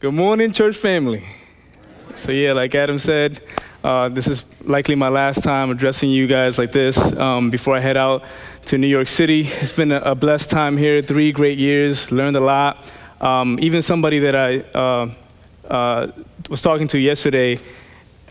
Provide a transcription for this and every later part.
Good morning, church family. So, yeah, like Adam said, uh, this is likely my last time addressing you guys like this um, before I head out to New York City. It's been a, blessed time here, three great years, learned a lot. Um, even somebody that I uh, uh, was talking to yesterday,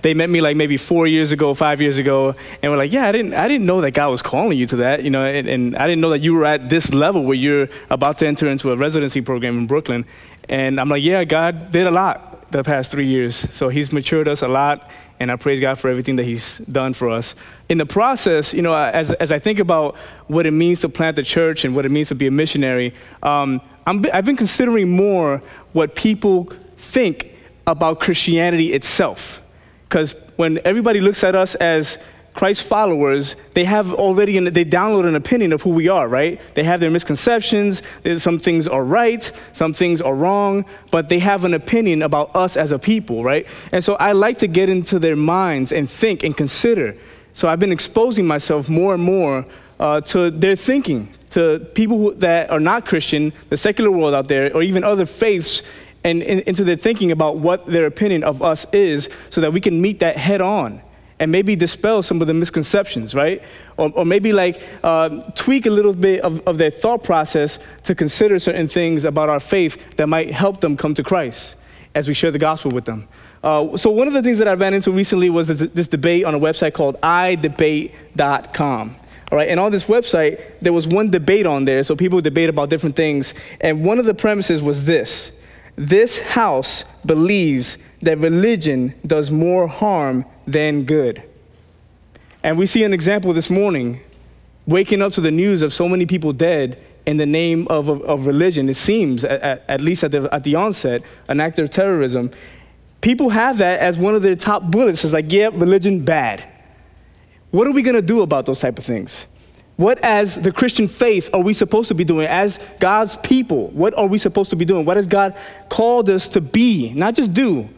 they met me like maybe four years ago, five years ago, and were like, "Yeah, I didn't, I didn't know that God was calling you to that, you know, and, and, I didn't know that you were at this level where you're about to enter into a residency program in Brooklyn." And I'm like, "Yeah, God did a lot the past three years, so He's matured us a lot, and I praise God for everything that He's done for us. In the process, you know, as as I think about what it means to plant the church and what it means to be a missionary, um, I'm, I've been considering more what people think about Christianity itself." Because when everybody looks at us as Christ followers, they have already, an, they download an opinion of who we are, right? They have their misconceptions. Some things are right, some things are wrong, but they have an opinion about us as a people, right? And so I like to get into their minds and think and consider. So I've been exposing myself more and more uh, to their thinking, to people who, that are not Christian, the secular world out there, or even other faiths and, into their thinking about what their opinion of us is so that we can meet that head on and maybe dispel some of the misconceptions, right? Or, or maybe like uh, tweak a little bit of, of their thought process to consider certain things about our faith that might help them come to Christ as we share the gospel with them. Uh, so, one of the things that I ran into recently was this, this debate on a website called idebate.com. All right, and on this website, there was one debate on there, so people debate about different things. And one of the premises was this this house believes that religion does more harm than good. And we see an example this morning, waking up to the news of so many people dead in the name of, of, of religion. It seems, at, at least at the, at the onset, an act of terrorism. People have that as one of their top bullets. It's like, yeah, religion bad. What are we going to do about those type of things? What, as the Christian faith, are we supposed to be doing? As God's people, what are we supposed to be doing? What has God called us to be? Not just do,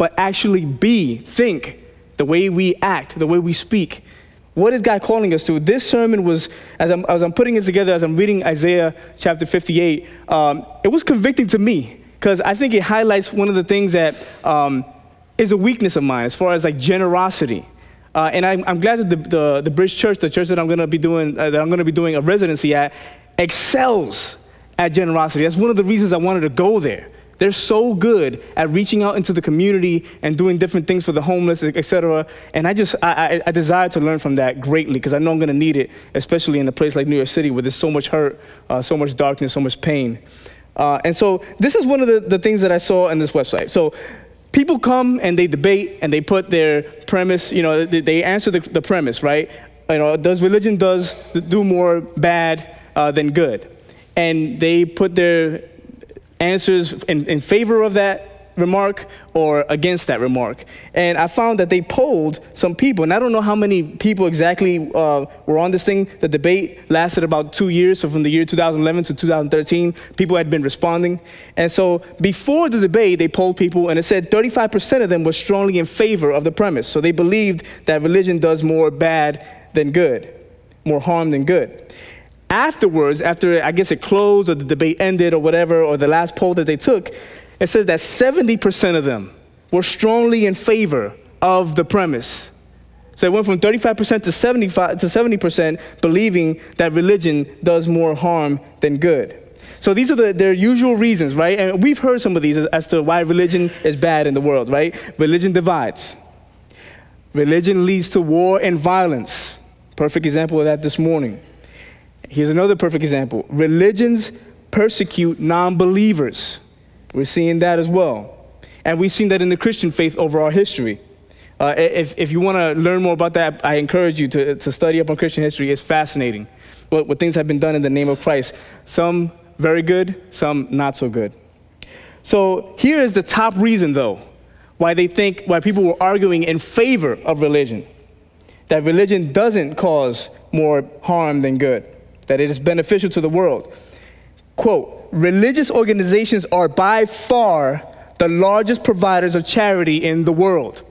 but actually be, think, the way we act, the way we speak. What is God calling us to? This sermon was, as I'm, as I'm putting it together, as I'm reading Isaiah chapter 58, um, it was convicting to me because I think it highlights one of the things that um, is a weakness of mine as far as like generosity. Uh, and I'm, I'm, glad that the, the, the, Bridge Church, the church that I'm going to be doing, uh, that I'm going to be doing a residency at, excels at generosity. That's one of the reasons I wanted to go there. They're so good at reaching out into the community and doing different things for the homeless, et cetera. And I just, I, I, I desire to learn from that greatly because I know I'm going to need it, especially in a place like New York City where there's so much hurt, uh, so much darkness, so much pain. Uh, and so this is one of the, the things that I saw in this website. So people come and they debate and they put their premise, you know, they, answer the, the, premise, right? You know, does religion does do more bad uh, than good? And they put their answers in, in favor of that remark or against that remark. And I found that they polled some people, and I don't know how many people exactly uh, were on this thing. The debate lasted about two years, so from the year 2011 to 2013, people had been responding. And so before the debate, they polled people, and it said 35% of them were strongly in favor of the premise. So they believed that religion does more bad than good, more harm than good afterwards, after I guess it closed or the debate ended or whatever, or the last poll that they took, it says that 70% of them were strongly in favor of the premise. So it went from 35% to 75 to 70% believing that religion does more harm than good. So these are the, their usual reasons, right? And we've heard some of these as, as to why religion is bad in the world, right? Religion divides. Religion leads to war and violence. Perfect example of that this morning. Here's another perfect example. Religions persecute non believers. We're seeing that as well. And we've seen that in the Christian faith over our history. Uh, if, if you want to learn more about that, I encourage you to, to study up on Christian history. It's fascinating what, what things have been done in the name of Christ. Some very good, some not so good. So here is the top reason, though, why they think, why people were arguing in favor of religion that religion doesn't cause more harm than good, that it is beneficial to the world. Quote, religious organizations are by far the largest providers of charity in the world.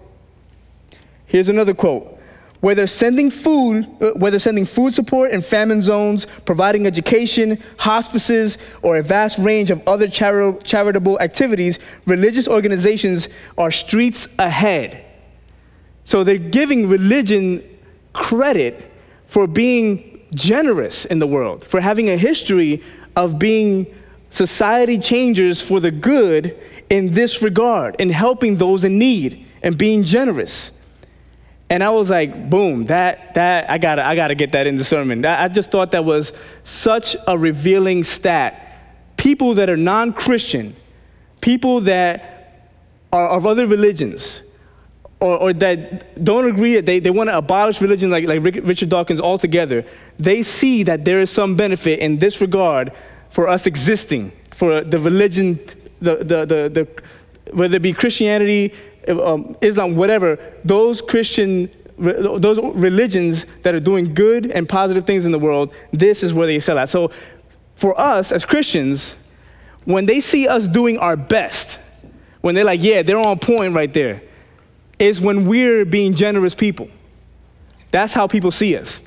Here's another quote whether sending food, uh, whether sending food support in famine zones, providing education, hospices, or a vast range of other chari- charitable activities, religious organizations are streets ahead. So they're giving religion credit for being generous in the world, for having a history of being society changers for the good in this regard, in helping those in need and being generous. And I was like, boom, that, that, I gotta, I gotta get that in the sermon. I just thought that was such a revealing stat. People that are non Christian, people that are of other religions, or, or that don't agree that they, they want to abolish religion like, like Richard Dawkins altogether, they see that there is some benefit in this regard for us existing, for the religion, the, the, the, the whether it be Christianity, um, Islam, whatever, those Christian, those religions that are doing good and positive things in the world, this is where they excel at. So for us as Christians, when they see us doing our best, when they're like, yeah, they're on point right there, is when we're being generous people. That's how people see us.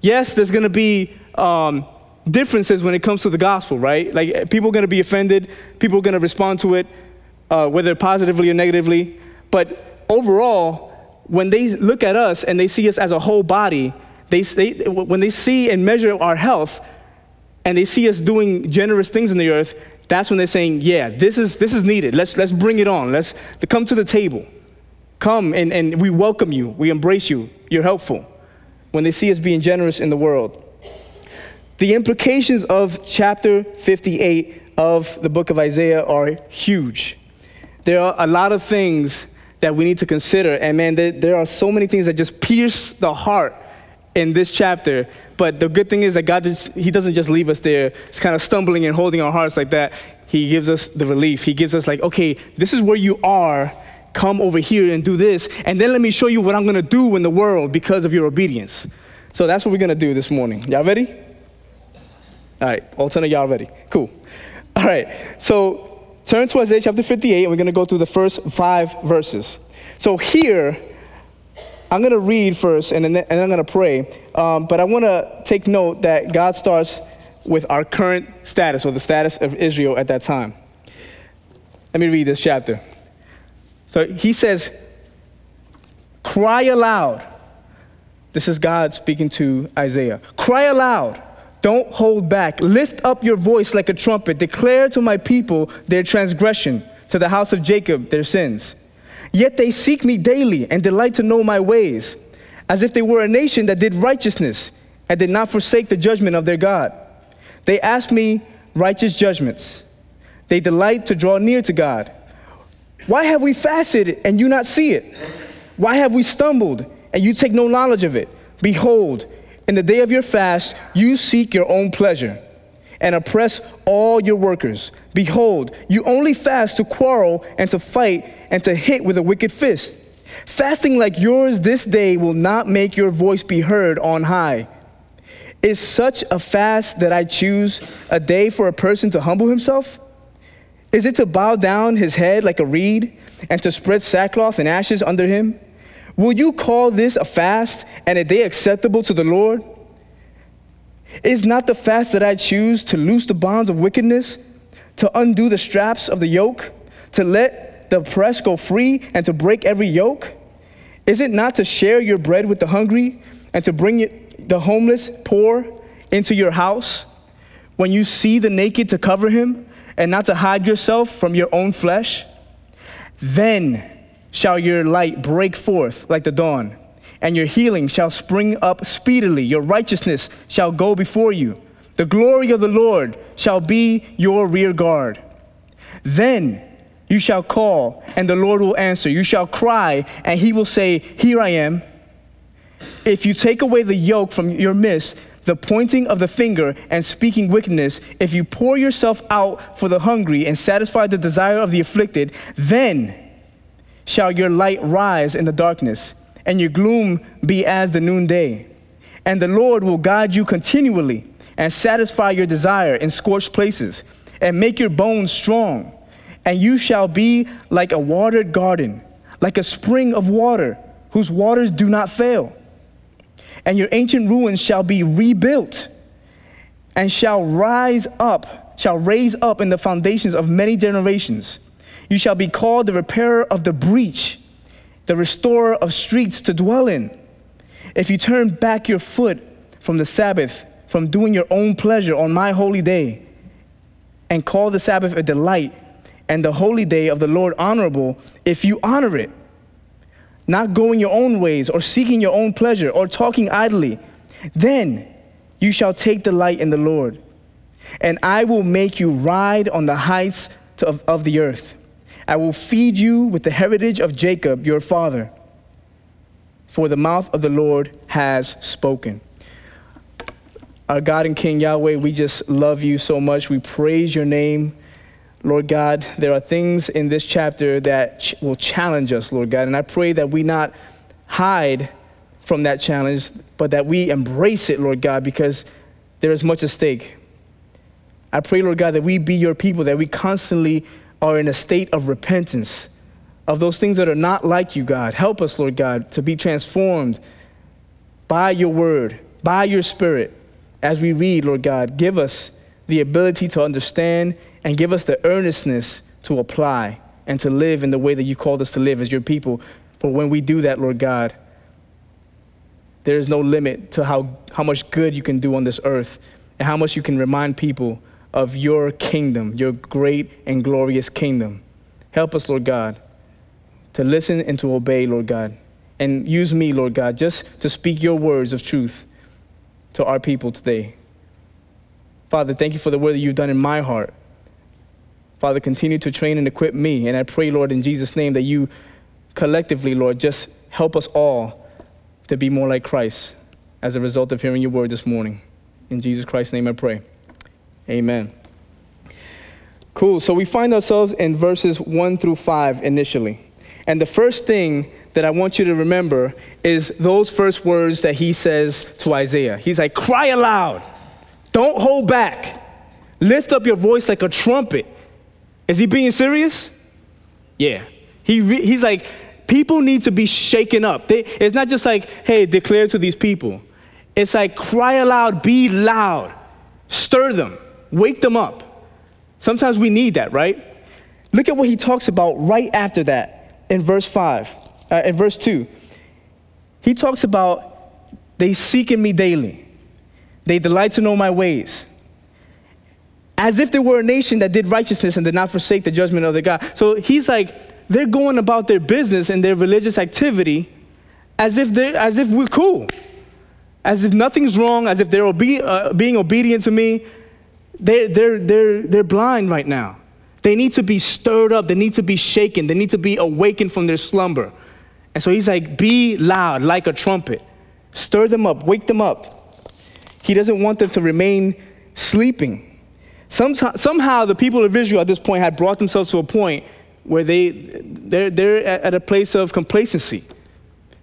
Yes, there's gonna be um, differences when it comes to the gospel, right? Like people are gonna be offended, people are gonna respond to it uh, whether positively or negatively. But overall, when they look at us and they see us as a whole body, they, they, when they see and measure our health and they see us doing generous things in the earth, that's when they're saying, yeah, this is, this is needed. Let's, let's bring it on. Let's come to the table. Come and, and we welcome you. We embrace you. You're helpful. When they see us being generous in the world. The implications of chapter 58 of the book of Isaiah are huge there are a lot of things that we need to consider. And man, there, there are so many things that just pierce the heart in this chapter. But the good thing is that God just, He doesn't just leave us there, it's kind of stumbling and holding our hearts like that. He gives us the relief. He gives us, like, okay, this is where you are. Come over here and do this. And then let me show you what I'm to do in the world because of your obedience. So that's what we're to do this morning. Y'all ready? All right, all 10 of y'all ready. Cool. All right, so Turn to Isaiah chapter 58, and we're to go through the first five verses. So here, I'm going to read first, and then, and I'm going to pray. Um, but I want to take note that God starts with our current status, or the status of Israel at that time. Let me read this chapter. So he says, Cry aloud. This is God speaking to Isaiah. Cry aloud don't hold back. Lift up your voice like a trumpet. Declare to my people their transgression, to the house of Jacob their sins. Yet they seek me daily and delight to know my ways, as if they were a nation that did righteousness and did not forsake the judgment of their God. They ask me righteous judgments. They delight to draw near to God. Why have we fasted and you not see it? Why have we stumbled and you take no knowledge of it? Behold, in the day of your fast, you seek your own pleasure and oppress all your workers. Behold, you only fast to quarrel and to fight and to hit with a wicked fist. Fasting like yours this day will not make your voice be heard on high. Is such a fast that I choose a day for a person to humble himself? Is it to bow down his head like a reed and to spread sackcloth and ashes under him? Will you call this a fast and a day acceptable to the Lord? Is not the fast that I choose to loose the bonds of wickedness, to undo the straps of the yoke, to let the oppressed go free, and to break every yoke? Is it not to share your bread with the hungry, and to bring the homeless poor into your house? When you see the naked, to cover him, and not to hide yourself from your own flesh? Then shall your light break forth like the dawn, and your healing shall spring up speedily. Your righteousness shall go before you. The glory of the Lord shall be your rear guard. Then you shall call, and the Lord will answer. You shall cry, and he will say, Here I am. If you take away the yoke from your midst, the pointing of the finger and speaking wickedness, if you pour yourself out for the hungry and satisfy the desire of the afflicted, then shall your light rise in the darkness, and your gloom be as the noonday. And the Lord will guide you continually and satisfy your desire in scorched places, and make your bones strong. And you shall be like a watered garden, like a spring of water, whose waters do not fail, and your ancient ruins shall be rebuilt, and shall rise up, shall raise up in the foundations of many generations. You shall be called the repairer of the breach, the restorer of streets to dwell in. If you turn back your foot from the Sabbath, from doing your own pleasure on my holy day, and call the Sabbath a delight, and the holy day of the Lord honorable, if you honor it, not going your own ways, or seeking your own pleasure, or talking idly, then you shall take delight in the Lord. And I will make you ride on the heights of, of the earth. I will feed you with the heritage of Jacob, your father. For the mouth of the Lord has spoken. Our God and King Yahweh, we just love you so much. We praise your name. Lord God, there are things in this chapter that ch- will challenge us, Lord God. And I pray that we not hide from that challenge, but that we embrace it, Lord God, because there is much at stake. I pray, Lord God, that we be your people, that we constantly are in a state of repentance of those things that are not like you, God. Help us, Lord God, to be transformed by your word, by your spirit. As we read, Lord God, give us the ability to understand and give us the earnestness to apply and to live in the way that you called us to live as your people. For when we do that, Lord God, there is no limit to how, how much good you can do on this earth and how much you can remind people of your kingdom, your great and glorious kingdom. Help us, Lord God, to listen and to obey, Lord God. And use me, Lord God, just to speak your words of truth to our people today. Father, thank you for the word that you've done in my heart. Father, continue to train and equip me. And I pray, Lord, in Jesus' name, that you collectively, Lord, just help us all to be more like Christ as a result of hearing your word this morning. In Jesus Christ's name I pray. Amen. Cool. So we find ourselves in verses 1 through 5 initially. And the first thing that I want you to remember is those first words that he says to Isaiah. He's like, Cry aloud, don't hold back, lift up your voice like a trumpet. Is he being serious? Yeah. He re- he's like, people need to be shaken up. They, it's not just like, hey, declare to these people. It's like, cry aloud, be loud, stir them. Wake them up. Sometimes we need that, right? Look at what he talks about right after that in verse 5, uh, in verse 2. He talks about they seek in me daily, they delight to know my ways. As if they were a nation that did righteousness and did not forsake the judgment of their God. So he's like, they're going about their business and their religious activity as if, they're, as if we're cool, as if nothing's wrong, as if they're obe- uh, being obedient to me, they're, they're, they're, they're blind right now. They need to be stirred up. They need to be shaken. They need to be awakened from their slumber. And so he's like, be loud like a trumpet. Stir them up, wake them up. He doesn't want them to remain sleeping. Somehow the people of Israel at this point had brought themselves to a point where they, they're, they're at a place of complacency.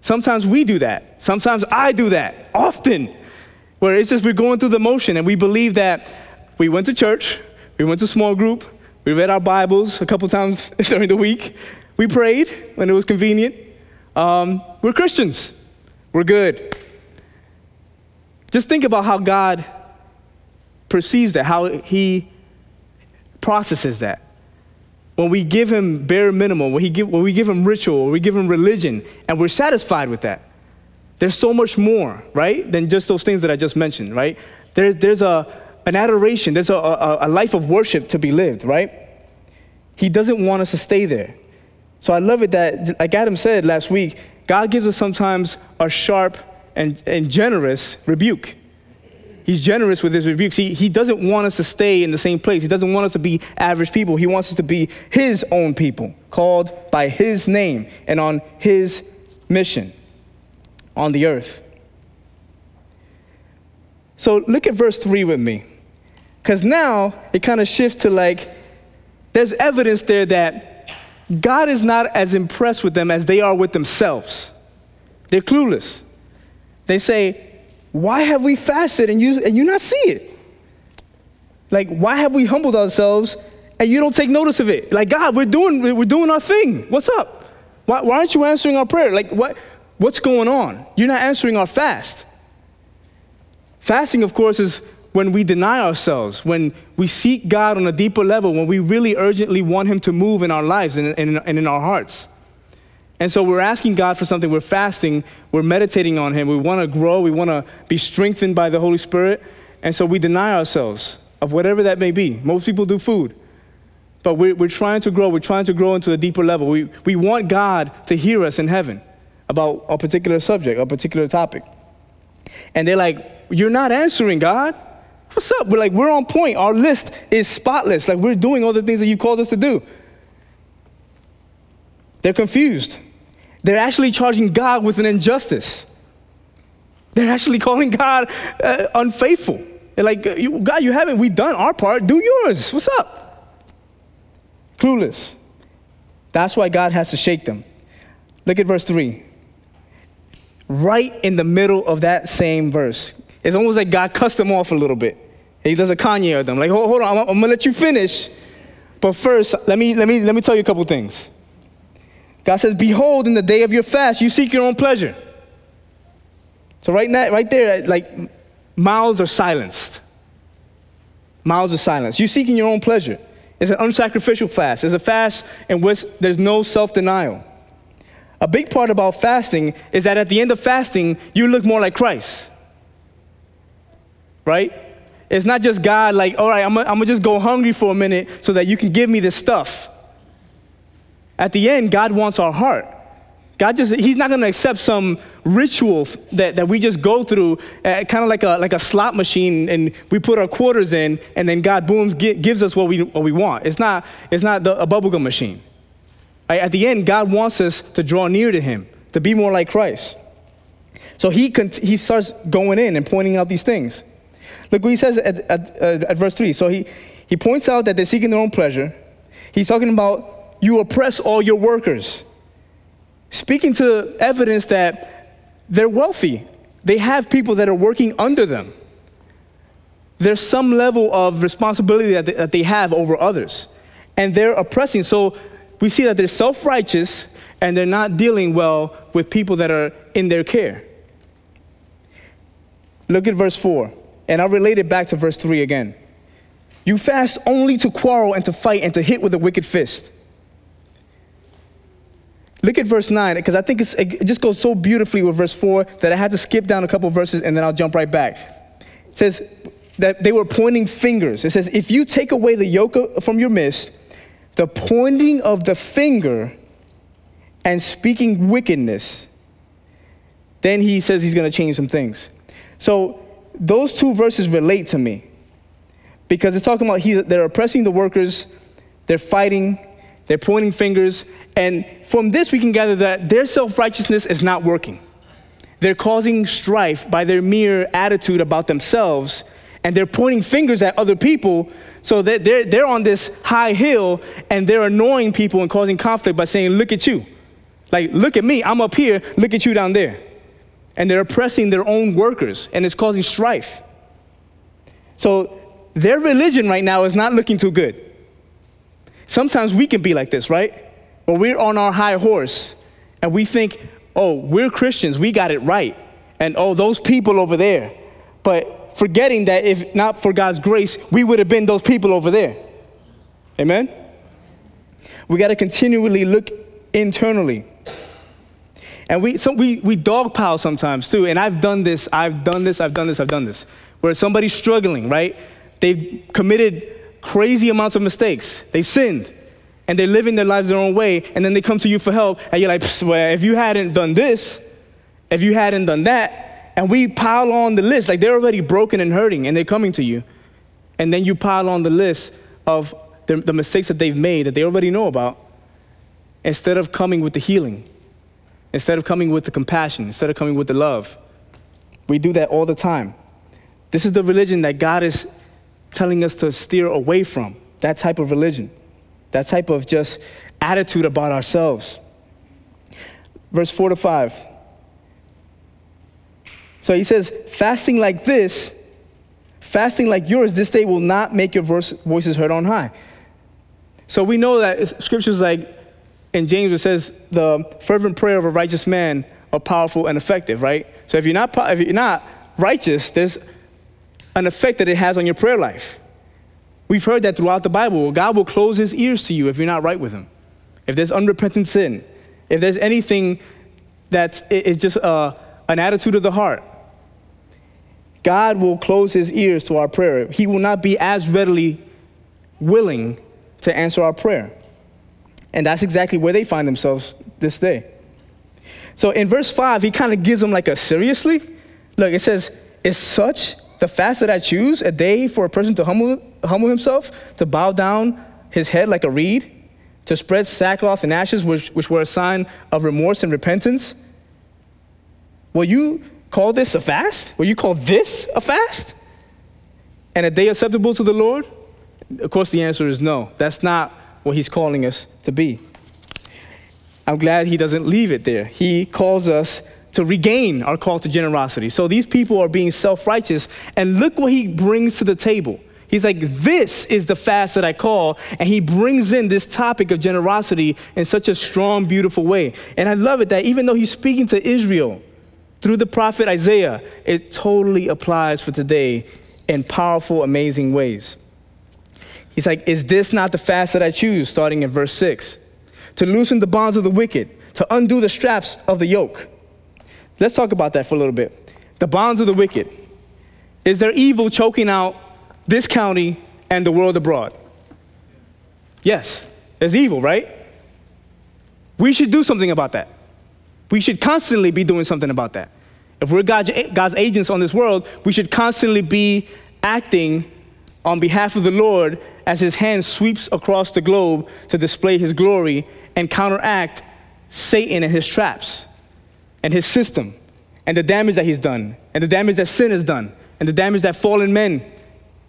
Sometimes we do that. Sometimes I do that, often, where it's just we're going through the motion and we believe that we went to church, we went to small group, we read our Bibles a couple times during the week, we prayed when it was convenient. Um, we're Christians, we're good. Just think about how God perceives that, how He processes that. When we give Him bare minimum, when, he give, when we give Him ritual, when we give Him religion, and we're satisfied with that. There's so much more, right, than just those things that I just mentioned, right? There, there's a, an adoration, there's a, a, a life of worship to be lived, right? He doesn't want us to stay there. So I love it that, like Adam said last week, God gives us sometimes a sharp and, and generous rebuke. He's generous with his rebukes. He, he doesn't want us to stay in the same place. He doesn't want us to be average people. He wants us to be his own people, called by his name and on his mission on the earth. So look at verse 3 with me. Because now it kind of shifts to like, there's evidence there that God is not as impressed with them as they are with themselves. They're clueless. They say, Why have we fasted and you, and you not see it? Like, why have we humbled ourselves and you don't take notice of it? Like, God, we're doing, we're doing our thing. What's up? Why, why aren't you answering our prayer? Like, what, what's going on? You're not answering our fast. Fasting, of course, is when we deny ourselves, when we seek God on a deeper level, when we really urgently want Him to move in our lives and in, and in our hearts. And so we're asking God for something, we're fasting, we're meditating on Him, we want to grow, we want to be strengthened by the Holy Spirit. And so we deny ourselves of whatever that may be. Most people do food. But we're, we're trying to grow, we're trying to grow into a deeper level. We, we want God to hear us in heaven about a particular subject, a particular topic. And they're like, You're not answering, God. What's up? We're like, we're on point. Our list is spotless. Like we're doing all the things that you called us to do. They're confused. They're actually charging God with an injustice. They're actually calling God uh, unfaithful. They're like, God, you haven't, we done our part, do yours. What's up? Clueless. That's why God has to shake them. Look at verse 3. Right in the middle of that same verse, it's almost like God cussed them off a little bit. He does a Kanye of them. Like, hold, hold on, I'm, I'm, gonna let you finish. But first, let me, let, me, let me tell you a couple things. God says, Behold, in the day of your fast, you seek your own pleasure. So right now, right there, like mouths are silenced. Mouths are silenced. You're seeking your own pleasure. It's an unsacrificial fast. It's a fast in which there's no self-denial. A big part about fasting is that at the end of fasting, you look more like Christ. Right? It's not just God like, all right, I'm gonna just go hungry for a minute so that you can give me this stuff. At the end, God wants our heart. God just, He's not gonna accept some ritual that, that we just go through, uh, kind of like a, like a slot machine, and we put our quarters in, and then God, boom, gives us what we, what we want. It's not, it's not the, a bubblegum machine. Right? At the end, God wants us to draw near to Him, to be more like Christ. So he, he starts going in and pointing out these things. Look what he says at, at, at verse 3. So he, he points out that they're seeking their own pleasure. He's talking about you oppress all your workers, speaking to evidence that they're wealthy. They have people that are working under them. There's some level of responsibility that they, that they have over others, and they're oppressing. So we see that they're self righteous and they're not dealing well with people that are in their care. Look at verse 4. And I'll relate it back to verse 3 again. You fast only to quarrel and to fight and to hit with a wicked fist. Look at verse 9, because I think it just goes so beautifully with verse 4 that I had to skip down a couple verses and then I'll jump right back. It says that they were pointing fingers. It says, If you take away the yoke from your midst, the pointing of the finger and speaking wickedness, then he says he's going to change some things. So those two verses relate to me because it's talking about he, they're oppressing the workers, they're fighting, they're pointing fingers, and from this we can gather that their self righteousness is not working. They're causing strife by their mere attitude about themselves, and they're pointing fingers at other people so that they're, they're on this high hill and they're annoying people and causing conflict by saying, Look at you. Like, look at me, I'm up here, look at you down there and they're oppressing their own workers, and it's causing strife. So their religion right now is not looking too good. Sometimes we can be like this, right? Where we're on our high horse and we think, oh, we're Christians, we got it right. And oh, those people over there. But forgetting that if not for God's grace, we would have been those people over there. Amen? We got to continually look internally. And we, so we, we dogpile sometimes too. And I've done this, I've done this, I've done this, I've done this. Where somebody's struggling, right? They've committed crazy amounts of mistakes. they've sinned. And they're living their lives their own way. And then they come to you for help. And you're like, well, if you hadn't done this, if you hadn't done that, and we pile on the list, like they're already broken and hurting, and they're coming to you. And then you pile on the list of the, the mistakes that they've made that they already know about, instead of coming with the healing instead of coming with the compassion, instead of coming with the love. We do that all the time. This is the religion that God is telling us to steer away from. That type of religion, that type of just attitude about ourselves. Verse 4 to 5. So he says, fasting like this, fasting like yours, this day will not make your voices heard on high. So we know that scriptures like in James it says the fervent prayer of a righteous man are powerful and effective, right? So if you're not if you're not righteous, there's an effect that it has on your prayer life. We've heard that throughout the Bible. God will close his ears to you if you're not right with him. If there's unrepentant sin, if there's anything that is just uh, an attitude of the heart, God will close his ears to our prayer. He will not be as readily willing to answer our prayer. And that's exactly where they find themselves this day. So in verse 5, he kind of gives them like a seriously. Look, it says, Is such the fast that I choose, a day for a person to humble, humble himself, to bow down his head like a reed, to spread sackcloth and ashes, which, which were a sign of remorse and repentance? Will you call this a fast? Will you call this a fast? And a day acceptable to the Lord? Of course, the answer is no. That's not what he's calling us to be. I'm glad he doesn't leave it there. He calls us to regain our call to generosity. So these people are being self righteous, and look what he brings to the table. He's like, This is the fast that I call. And he brings in this topic of generosity in such a strong, beautiful way. And I love it that even though he's speaking to Israel through the prophet Isaiah, it totally applies for today in powerful, amazing ways. He's like, Is this not the fast that I choose? Starting in verse 6. To loosen the bonds of the wicked, to undo the straps of the yoke. Let's talk about that for a little bit. The bonds of the wicked. Is there evil choking out this county and the world abroad? Yes, there's evil, right? We should do something about that. We should constantly be doing something about that. If we're God's, God's agents on this world, we should constantly be acting on behalf of the Lord as his hand sweeps across the globe to display his glory and counteract Satan and his traps and his system and the damage that he's done and the damage that sin has done and the damage that fallen men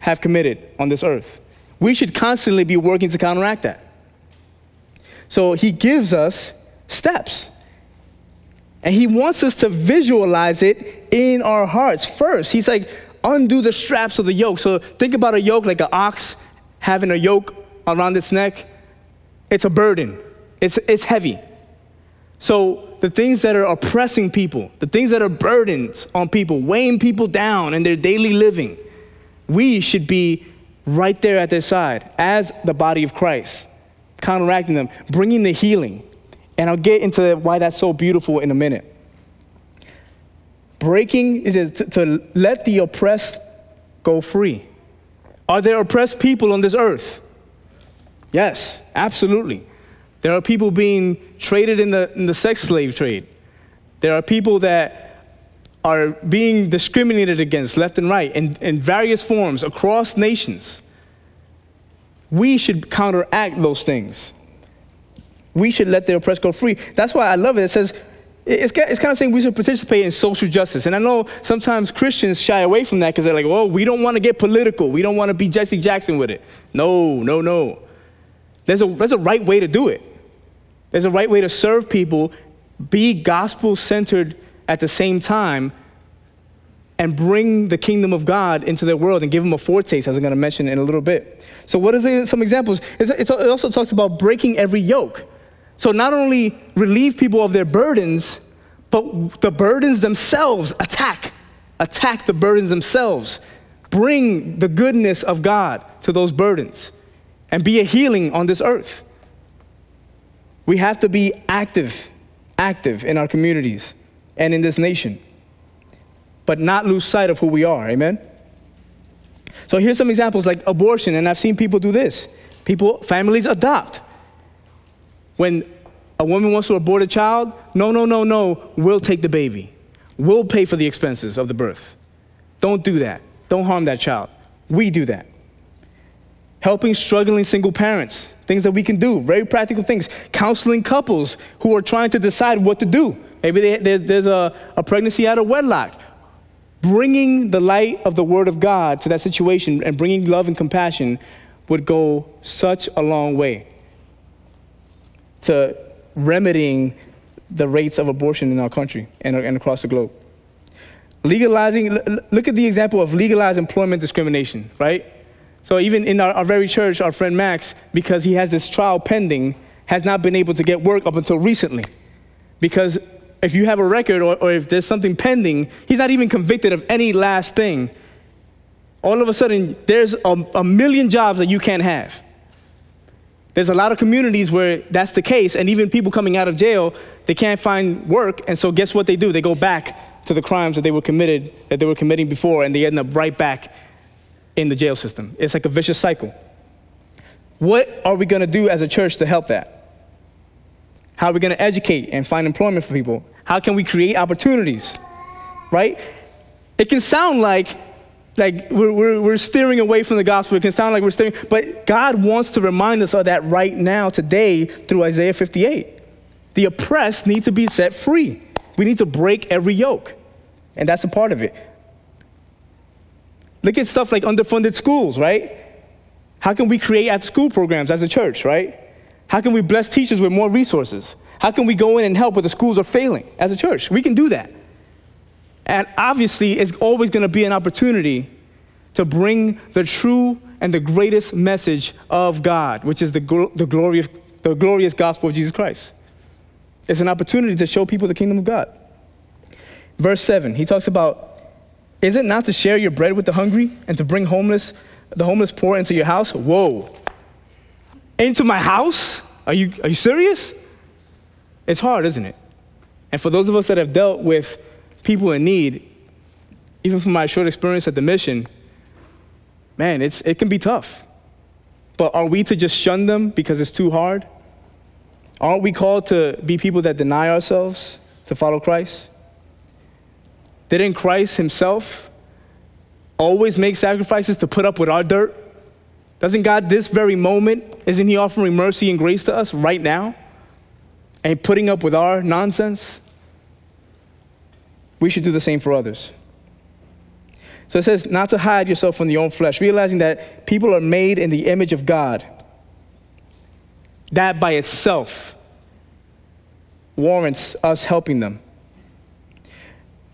have committed on this earth. We should constantly be working to counteract that. So he gives us steps. And he wants us to visualize it in our hearts first. He's like, undo the straps of the yoke. So think about a yoke like an ox having a yoke around its neck. It's a burden, it's, it's heavy. So the things that are oppressing people, the things that are burdens on people, weighing people down in their daily living, we should be right there at their side as the body of Christ, counteracting them, bringing the healing. And I'll get into why that's so beautiful in a minute. Breaking is to, to let the oppressed go free. Are there oppressed people on this earth? Yes, absolutely. There are people being traded in the, in the sex slave trade. There are people that are being discriminated against left and right in, in various forms across nations. We should counteract those things. We should let the oppressed go free. That's why I love it. It says, it's, it's kind of saying we should participate in social justice. And I know sometimes Christians shy away from that because they're like, well, we don't want to get political. We don't want to be Jesse Jackson with it. No, no, no. There's a, there's a right way to do it. There's a right way to serve people, be gospel centered at the same time, and bring the kingdom of God into their world and give them a foretaste, as I'm going to mention in a little bit. So, what are some examples? it also talks about breaking every yoke. So not only relieve people of their burdens, but the burdens themselves attack, attack the burdens themselves. Bring the goodness of God to those burdens and be a healing on this earth. We have to be active, active in our communities and in this nation, but not lose sight of who we are. Amen? So here's some examples like abortion, and I've seen people do this. People, families adopt. When a woman wants to abort a child, no, no, no, no, we'll take the baby. We'll pay for the expenses of the birth. Don't do that. Don't harm that child. We do that. Helping struggling single parents, things that we can do, very practical things. Counseling couples who are trying to decide what to do. Maybe they, they, there's a, a pregnancy out of wedlock. Bringing the light of the Word of God to that situation and bringing love and compassion would go such a long way to remedying the rates of abortion in our country and, and across the globe. Legalizing, look at the example of legalized employment discrimination, right? So even in our, our very church, our friend Max, because he has this trial pending, has not been able to get work up until recently. Because if you have a record or, or if there's something pending, he's not even convicted of any last thing. all of a sudden there's a, a million jobs that you can't have. There's a lot of communities where that's the case, and even people coming out of jail, they can't find work, and so guess what they do? They go back to the crimes that they were committed, that they were committing before, and they end up right back in the jail system. It's like a vicious cycle. What are we gonna do as a church to help that? How are we gonna educate and find employment for people? How can we create opportunities? Right? It can sound like like we're, we're, we're steering away from the gospel. It can sound like we're steering, but God wants to remind us of that right now, today, through Isaiah 58. The oppressed need to be set free. We need to break every yoke, and that's a part of it. Look at stuff like underfunded schools, right? How can we create at school programs as a church, right? How can we bless teachers with more resources? How can we go in and help where the schools are failing as a church? We can do that. And obviously, it's always going to be an opportunity to bring the true and the greatest message of God, which is the, gl- the, glorious, the glorious gospel of Jesus Christ. It's an opportunity to show people the kingdom of God. Verse 7, he talks about, is it not to share your bread with the hungry and to bring homeless, the homeless poor into your house? Whoa. Into my house? Are you, are you serious? It's hard, isn't it? And for those of us that have dealt with people in need, even from my short experience at the mission, man, it's, it can be tough. But are we to just shun them because it's too hard? Aren't we called to be people that deny ourselves to follow Christ? Didn't Christ himself always make sacrifices to put up with our dirt? Doesn't God, this very moment, isn't He offering mercy and grace to us right now? And putting up with our nonsense? we should do the same for others. So it says, not to hide yourself from your own flesh, realizing that people are made in the image of God. That by itself warrants us helping them.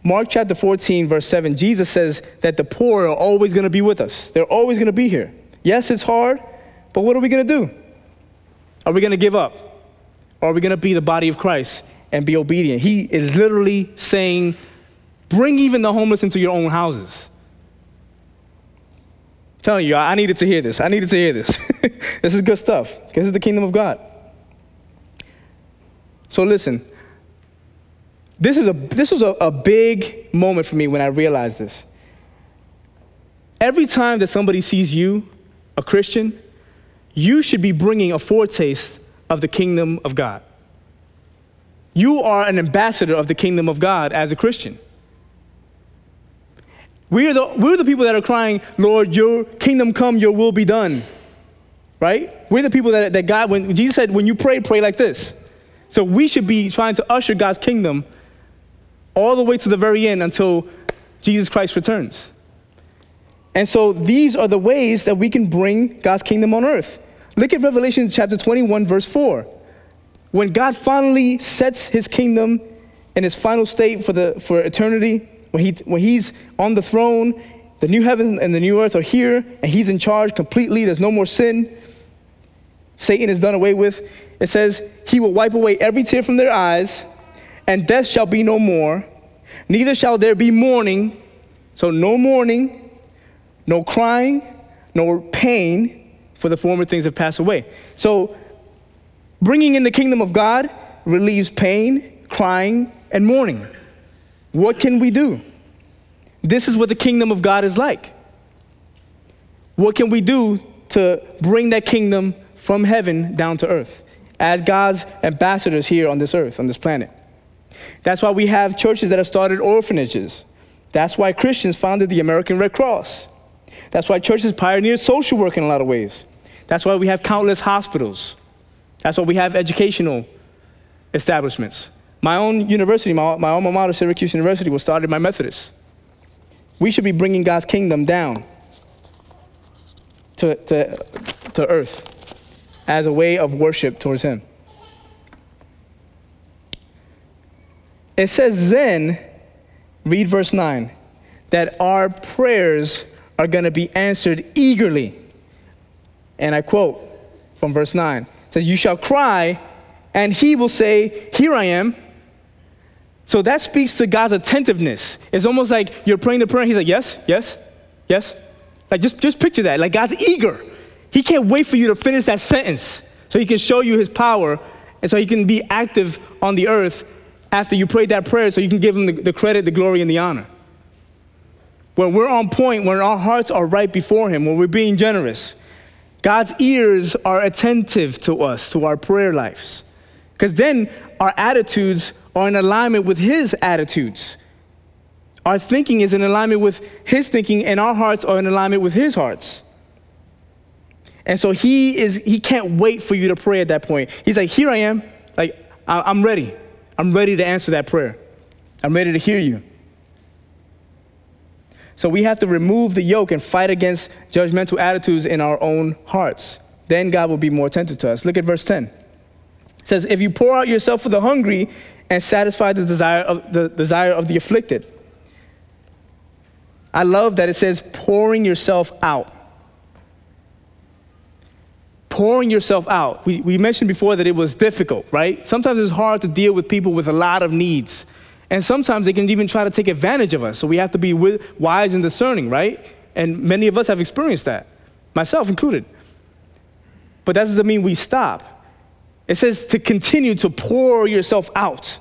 Mark chapter 14, verse 7, Jesus says that the poor are always going to be with us. They're always going to be here. Yes, it's hard, but what are we going to do? Are we going to give up? Or are we going to be the body of Christ and be obedient? He is literally saying, Bring even the homeless into your own houses. I'm telling you, I needed to hear this. I needed to hear this. this is good stuff. This is the kingdom of God. So listen, this, is a, this was a, a big moment for me when I realized this. Every time that somebody sees you, a Christian, you should be bringing a foretaste of the kingdom of God. You are an ambassador of the kingdom of God as a Christian. We're the, we're the people that are crying, Lord, your kingdom come, your will be done. Right? We're the people that, that God, when Jesus said, when you pray, pray like this. So we should be trying to usher God's kingdom all the way to the very end until Jesus Christ returns. And so these are the ways that we can bring God's kingdom on earth. Look at Revelation chapter 21, verse 4. When God finally sets his kingdom in its final state for, the, for eternity, when, he, when he's on the throne, the new heaven and the new earth are here, and he's in charge completely. There's no more sin. Satan is done away with. It says, He will wipe away every tear from their eyes, and death shall be no more. Neither shall there be mourning. So, no mourning, no crying, no pain, for the former things have passed away. So, bringing in the kingdom of God relieves pain, crying, and mourning. What can we do? This is what the kingdom of God is like. What can we do to bring that kingdom from heaven down to earth as God's ambassadors here on this earth, on this planet? That's why we have churches that have started orphanages. That's why Christians founded the American Red Cross. That's why churches pioneered social work in a lot of ways. That's why we have countless hospitals. That's why we have educational establishments. My own university, my, my alma mater, Syracuse University, was started by Methodists. We should be bringing God's kingdom down to, to, to earth as a way of worship towards Him. It says then, read verse 9, that our prayers are going to be answered eagerly. And I quote from verse 9 it says, You shall cry, and he will say, Here I am. So that speaks to God's attentiveness. It's almost like you're praying the prayer, and He's like, Yes, yes, yes, Like just, just picture that. Like God's eager. He can't wait for you to finish that sentence so he can show you his power and so he can be active on the earth after you prayed that prayer so you can give him the, the credit, the glory, and the honor. When we're on point, when our hearts are right before him, when we're being generous, God's ears are attentive to us, to our prayer lives. Because then our attitudes are in alignment with his attitudes. Our thinking is in alignment with his thinking, and our hearts are in alignment with his hearts. And so he is he can't wait for you to pray at that point. He's like, here I am. Like, I'm ready. I'm ready to answer that prayer. I'm ready to hear you. So we have to remove the yoke and fight against judgmental attitudes in our own hearts. Then God will be more attentive to us. Look at verse 10. It says, If you pour out yourself for the hungry and satisfy the desire of the desire of the afflicted. I love that it says pouring yourself out. Pouring yourself out. We, we mentioned before that it was difficult, right? Sometimes it's hard to deal with people with a lot of needs. And sometimes they can even try to take advantage of us. So we have to be wise and discerning, right? And many of us have experienced that, myself included. But that doesn't mean we stop. It says to continue to pour yourself out.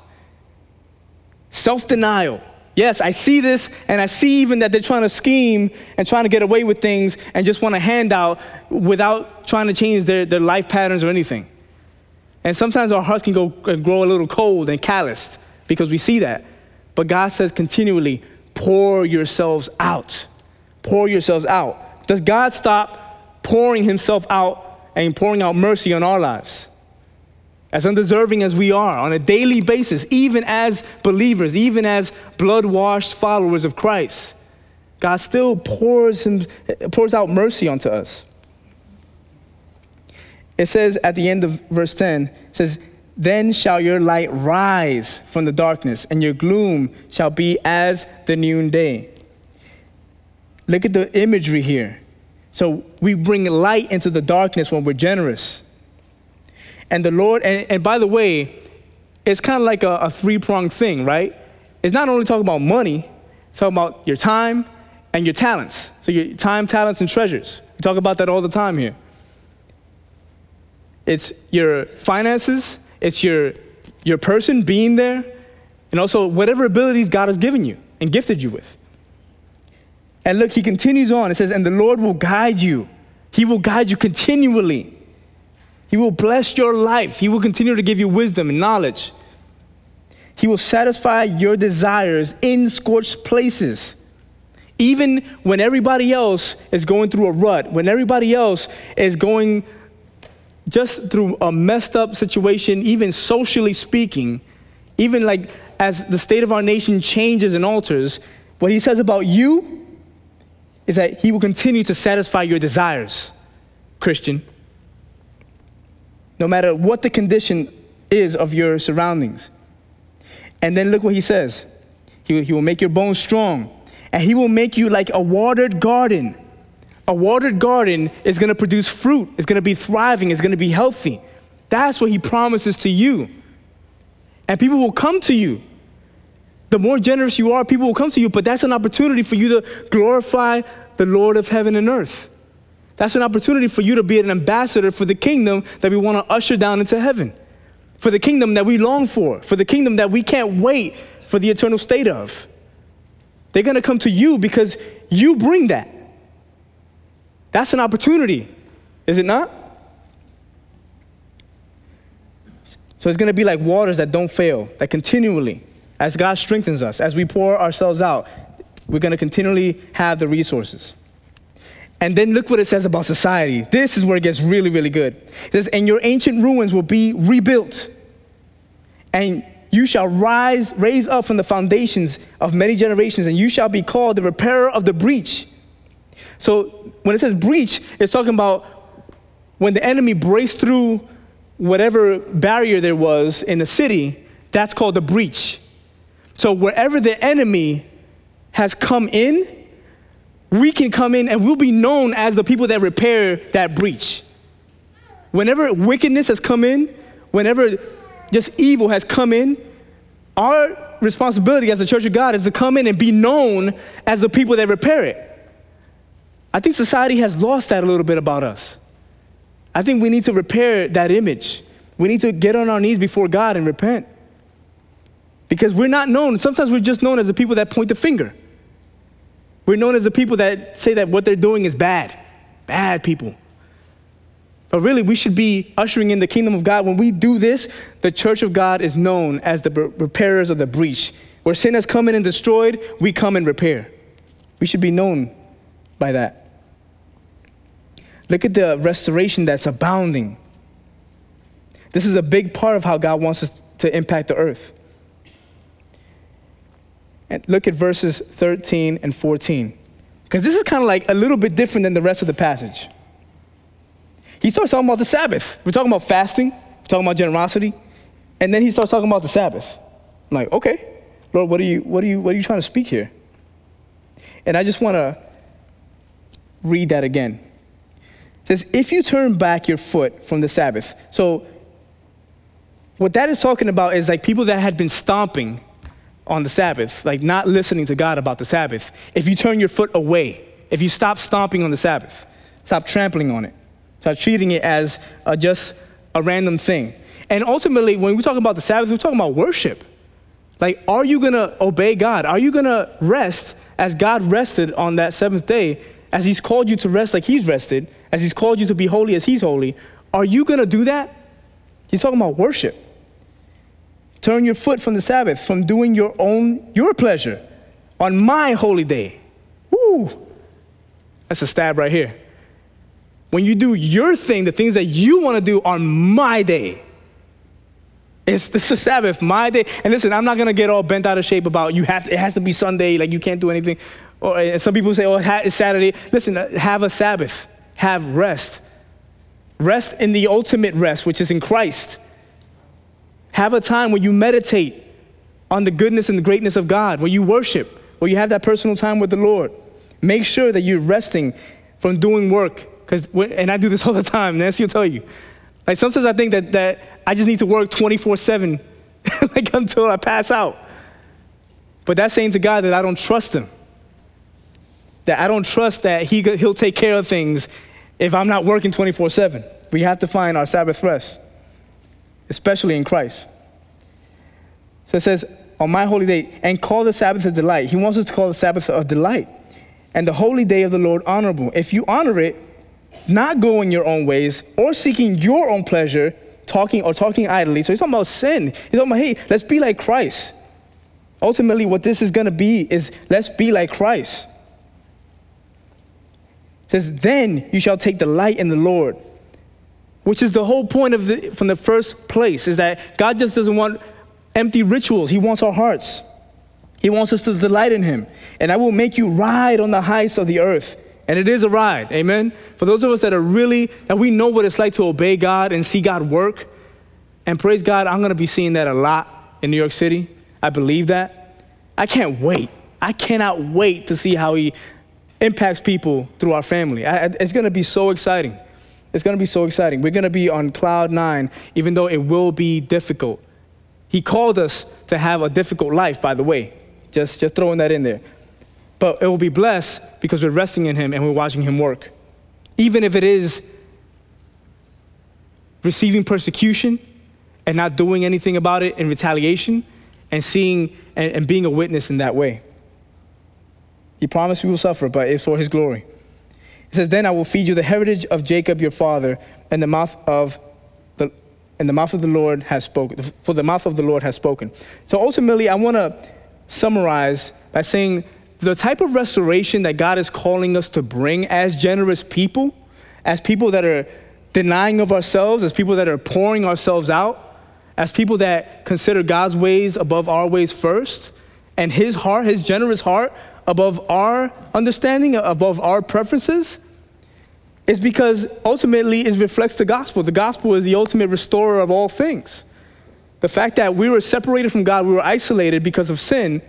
Self denial. Yes, I see this, and I see even that they're trying to scheme and trying to get away with things and just want a handout without trying to change their, their life patterns or anything. And sometimes our hearts can go grow a little cold and calloused because we see that. But God says continually, pour yourselves out. Pour yourselves out. Does God stop pouring himself out and pouring out mercy on our lives? As undeserving as we are on a daily basis, even as believers, even as blood washed followers of Christ, God still pours, him, pours out mercy onto us. It says at the end of verse 10, it says, then shall your light rise from the darkness, and your gloom shall be as the noonday. Look at the imagery here. So we bring light into the darkness when we're generous. And the Lord, and, and by the way, it's kind of like a, a three pronged thing, right? It's not only talking about money, it's talking about your time and your talents. So your time, talents, and treasures. We talk about that all the time here. It's your finances, it's your, your person being there, and also whatever abilities God has given you and gifted you with. And look, he continues on. It says, And the Lord will guide you. He will guide you continually. He will bless your life. He will continue to give you wisdom and knowledge. He will satisfy your desires in scorched places. Even when everybody else is going through a rut, when everybody else is going just through a messed up situation, even socially speaking, even like as the state of our nation changes and alters, what he says about you is that he will continue to satisfy your desires, Christian. No matter what the condition is of your surroundings. And then look what he says he, he will make your bones strong, and he will make you like a watered garden a watered garden is going to produce fruit, it's going to be thriving, it's going to be healthy. That's what he promises to you. And people will come to you. The more generous you are, people will come to you, but that's an opportunity for you to glorify the Lord of heaven and earth. That's an opportunity for you to be an ambassador for the kingdom that we want to usher down into heaven, for the kingdom that we long for, for the kingdom that we can't wait for the eternal state of. They're going to come to you because you bring that. That's an opportunity, is it not? So it's going to be like waters that don't fail, that continually, as God strengthens us, as we pour ourselves out, we're going to continually have the resources. And then look what it says about society. This is where it gets really, really good. It says, And your ancient ruins will be rebuilt, and you shall rise, raise up from the foundations of many generations, and you shall be called the repairer of the breach so when it says breach, it's talking about when the enemy breaks through whatever barrier there was in the city, that's called the breach. So wherever the enemy has come in, we can come in and we'll be known as the people that repair that breach. Whenever wickedness has come in, whenever just evil has come in, our responsibility as the church of God is to come in and be known as the people that repair it. I think society has lost that a little bit about us. I think we need to repair that image. We need to get on our knees before God and repent. Because we're not known, sometimes we're just known as the people that point the finger. We're known as the people that say that what they're doing is bad, bad people. But really, we should be ushering in the kingdom of God. When we do this, the church of God is known as the repairers of the breach. Where sin has come in and destroyed, we come and repair. We should be known by that. Look at the restoration that's abounding. This is a big part of how God wants us to impact the earth. And look at verses 13 and 14. Because this is kind of like a little bit different than the rest of the passage. He starts talking about the Sabbath. We're talking about fasting, we're talking about generosity, and then he starts talking about the Sabbath. I'm like, okay, Lord, what are you, what are you, what are you trying to speak here? And I just want to read that again. It says, if you turn back your foot from the Sabbath. So what that is talking about is like people that had been stomping on the Sabbath, like not listening to God about the Sabbath. If you turn your foot away, if you stop stomping on the Sabbath, stop trampling on it, stop treating it as a, just a random thing. And ultimately, when we talk about the Sabbath, we're talking about worship. Like, are you gonna obey God? Are you gonna rest as God rested on that seventh day, as He's called you to rest like He's rested, as He's called you to be holy as He's holy? Are you gonna do that? He's talking about worship. Turn your foot from the Sabbath, from doing your own, your pleasure on my holy day. Woo! That's a stab right here. When you do your thing, the things that you want to do on my day. It's this is Sabbath, my day. And listen, I'm not gonna get all bent out of shape about you have to, it has to be Sunday, like you can't do anything. Or some people say, oh, it's Saturday. Listen, uh, have a Sabbath, have rest. Rest in the ultimate rest, which is in Christ. Have a time where you meditate on the goodness and the greatness of God, where you worship, where you have that personal time with the Lord. Make sure that you're resting from doing work. Because, and I do this all the time, Nancy will tell you. Like sometimes I think that, that I just need to work 24 7, like until I pass out. But that's saying to God that I don't trust Him. That I don't trust that he, He'll take care of things if I'm not working 24 7. We have to find our Sabbath rest especially in Christ. So it says, on my holy day, and call the Sabbath a delight. He wants us to call the Sabbath a delight. And the holy day of the Lord honorable. If you honor it, not going your own ways or seeking your own pleasure, talking or talking idly. So he's talking about sin. He's talking about, hey, let's be like Christ. Ultimately, what this is going to be is let's be like Christ. It says, then you shall take delight in the Lord which is the whole point of the, from the first place, is that God just doesn't want empty rituals. He wants our hearts. He wants us to delight in Him. And I will make you ride on the heights of the earth. And it is a ride, amen? For those of us that are really, that we know what it's like to obey God and see God work, and praise God, I'm gonna be seeing that a lot in New York City. I believe that. I can't wait. I cannot wait to see how He impacts people through our family. I, it's gonna be so exciting. It's going to be so exciting. We're going to be on cloud nine, even though it will be difficult. He called us to have a difficult life, by the way. Just, just throwing that in there. But it will be blessed because we're resting in Him and we're watching Him work. Even if it is receiving persecution and not doing anything about it in retaliation and seeing and, and being a witness in that way. He promised we will suffer, but it's for His glory. It says, Then I will feed you the heritage of Jacob your father, and the mouth of the and the mouth of the Lord has spoken. For the mouth of the Lord has spoken. So ultimately, I want to summarize by saying the type of restoration that God is calling us to bring as generous people, as people that are denying of ourselves, as people that are pouring ourselves out, as people that consider God's ways above our ways first, and His heart, His generous heart, above our understanding, above our preferences, is because ultimately it reflects the gospel. The gospel is the ultimate restorer of all things. The fact that we were separated from God, we were isolated because of sin,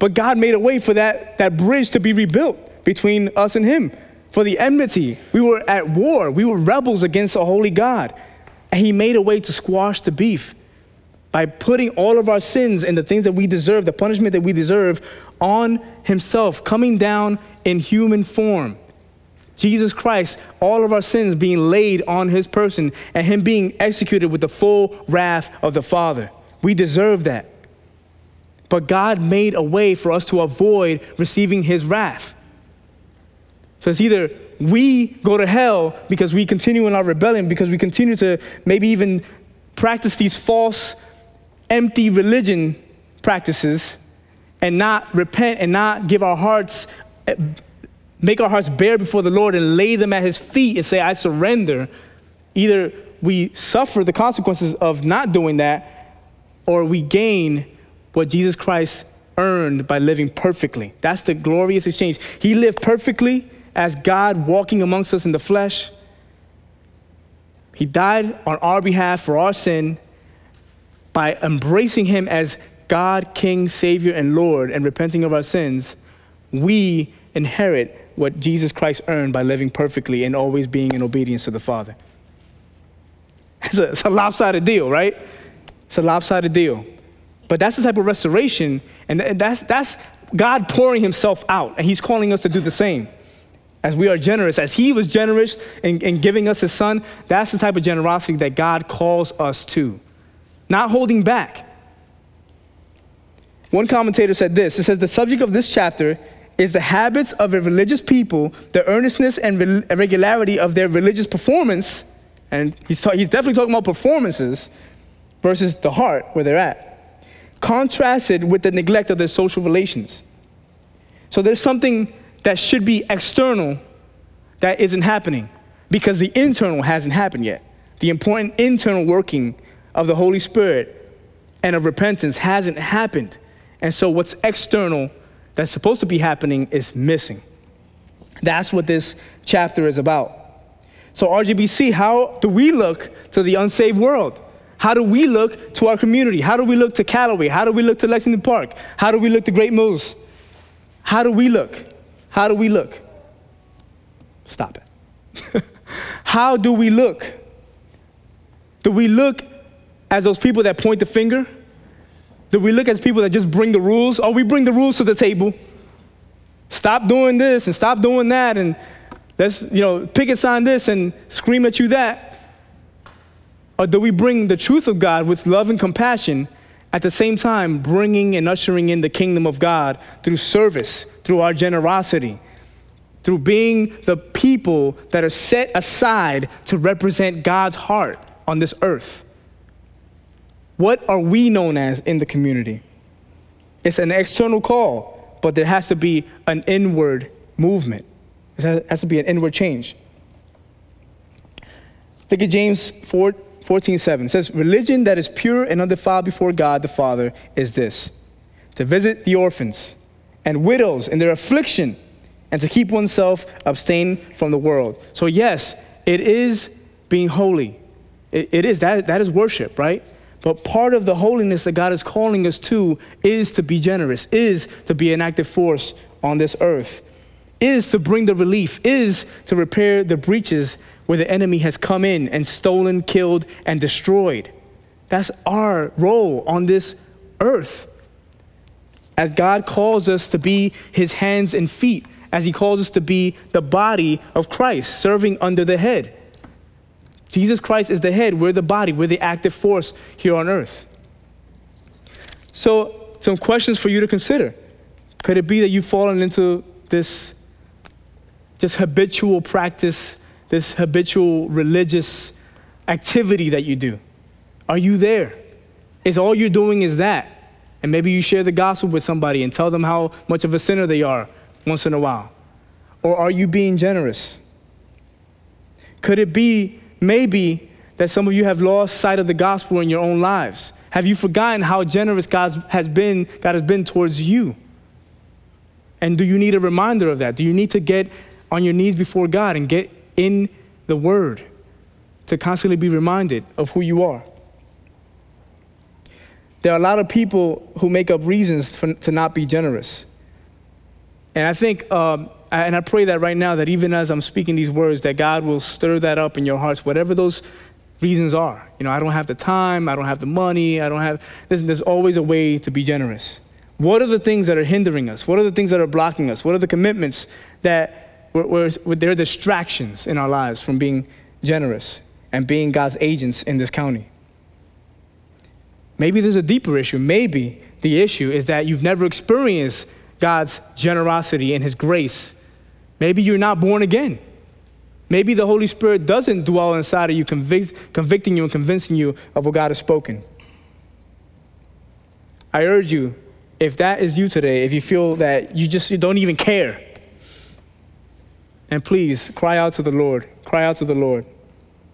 but God made a way for that, that bridge to be rebuilt between us and Him. For the enmity, we were at war, we were rebels against a holy God. And He made a way to squash the beef by putting all of our sins and the things that we deserve, the punishment that we deserve, on Himself, coming down in human form Jesus Christ, all of our sins being laid on his person and him being executed with the full wrath of the Father. We deserve that. But God made a way for us to avoid receiving his wrath. So it's either we go to hell because we continue in our rebellion, because we continue to maybe even practice these false, empty religion practices and not repent and not give our hearts, make our hearts bare before the Lord and lay them at his feet and say, I surrender. Either we suffer the consequences of not doing that or we gain what Jesus Christ earned by living perfectly. That's the glorious exchange. He lived perfectly as God walking amongst us in the flesh. He died on our behalf for our sin by embracing Him as God, King, Savior, and Lord and repenting of our sins. We inherit what Jesus Christ earned by living perfectly and always being in obedience to the Father. It's a, it's a lopsided deal, right? It's a lopsided deal. But that's the type of restoration, and that's, that's God pouring Himself out, and He's calling us to do the same. As we are generous, as He was generous in, in giving us His Son, that's the type of generosity that God calls us to. Not holding back. One commentator said this it says, The subject of this chapter is the habits of a religious people, the earnestness and regularity of their religious performance, and he's, ta- he's definitely talking about performances versus the heart where they're at contrasted with the neglect of their social relations. So there's something that should be external that isn't happening because the internal hasn't happened yet. The important internal working of the Holy Spirit and of repentance hasn't happened. And so what's external that's supposed to be happening is missing. That's what this chapter is about. So, RGBC, how do we look to the unsaved world? How do we look to our community? How do we look to Callaway? How do we look to Lexington Park? How do we look to Great Mills? How do we look? How do we look? Stop it. How do we look? Do we look as those people that point the finger? Do we look as people that just bring the rules? Oh, we bring the rules to the table. Stop doing this and stop doing that and let's, you know, picket sign this and scream at you that. Or do we bring the truth of God with love and compassion, at the same time bringing and ushering in the kingdom of God through service, through our generosity, through being the people that are set aside to represent God's heart on this earth? What are we known as in the community? It's an external call, but there has to be an inward movement. There has to be an inward change. Look at James 4 14 7. It says, Religion that is pure and undefiled before God the Father is this to visit the orphans and widows in their affliction and to keep oneself abstained from the world. So, yes, it is being holy. it, it is, that, that is worship, right? But part of the holiness that God is calling us to is to be generous, is to be an active force on this earth, is to bring the relief, is to repair the breaches where the enemy has come in and stolen, killed, and destroyed. That's our role on this earth. As God calls us to be his hands and feet, as he calls us to be the body of Christ, serving under the head. Jesus Christ is the head, we're the body, we're the active force here on earth. So, some questions for you to consider. Could it be that you've fallen into this just habitual practice this habitual religious activity that you do? Are you there? Is all you're doing is that? And maybe you share the gospel with somebody and tell them how much of a sinner they are once in a while. Or are you being generous? Could it be maybe that some of you have lost sight of the gospel in your own lives? Have you forgotten how generous God has been, God has been towards you? And do you need a reminder of that? Do you need to get on your knees before God and get in the Word to constantly be reminded of who you are. There are a lot of people who make up reasons for, to not be generous. And I think, um, and I pray that right now, that even as I'm speaking these words, that God will stir that up in your hearts, whatever those reasons are. You know, I don't have the time, I don't have the money, I don't have, listen, there's always a way to be generous. What are the things that are hindering us? What are the things that are blocking us? What are the commitments that where there are distractions in our lives from being generous and being God's agents in this county. Maybe there's a deeper issue. Maybe the issue is that you've never experienced God's generosity and His grace. Maybe you're not born again. Maybe the Holy Spirit doesn't dwell inside of you, convict, convicting you and convincing you of what God has spoken. I urge you, if that is you today, if you feel that you just you don't even care, and please cry out to the Lord, cry out to the Lord.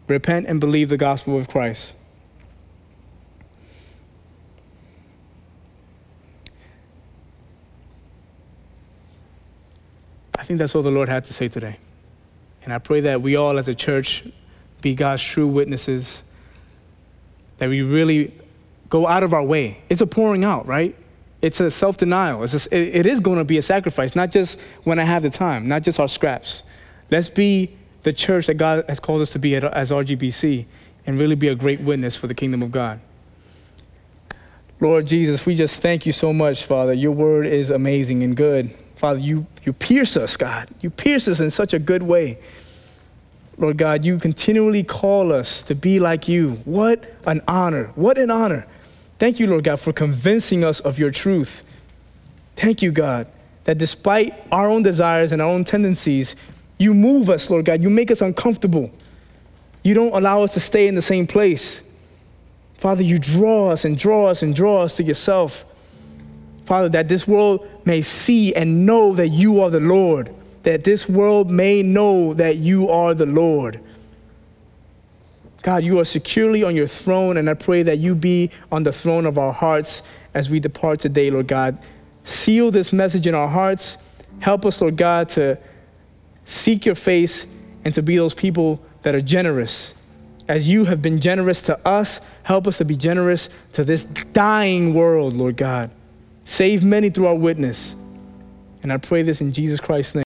Repent and believe the gospel of Christ. I think that's all the Lord had to say today. And I pray that we all as a church be God's true witnesses, that we really go out of our way. It's a pouring out, right? It's a self denial. It, it is going to be a sacrifice, not just when I have the time, not just our scraps. Let's be the church that God has called us to be as RGBC and really be a great witness for the kingdom of God. Lord Jesus, we just thank you so much, Father. Your word is amazing and good. Father, you, you pierce us, God. You pierce us in such a good way. Lord God, you continually call us to be like you. What an honor. What an honor. Thank you, Lord God, for convincing us of your truth. Thank you, God, that despite our own desires and our own tendencies, you move us, Lord God. You make us uncomfortable. You don't allow us to stay in the same place. Father, you draw us and draw us and draw us to yourself. Father, that this world may see and know that you are the Lord, that this world may know that you are the Lord. God, you are securely on your throne, and I pray that you be on the throne of our hearts as we depart today, Lord God. Seal this message in our hearts. Help us, Lord God, to seek your face and to be those people that are generous. As you have been generous to us, help us to be generous to this dying world, Lord God. Save many through our witness. And I pray this in Jesus Christ's name.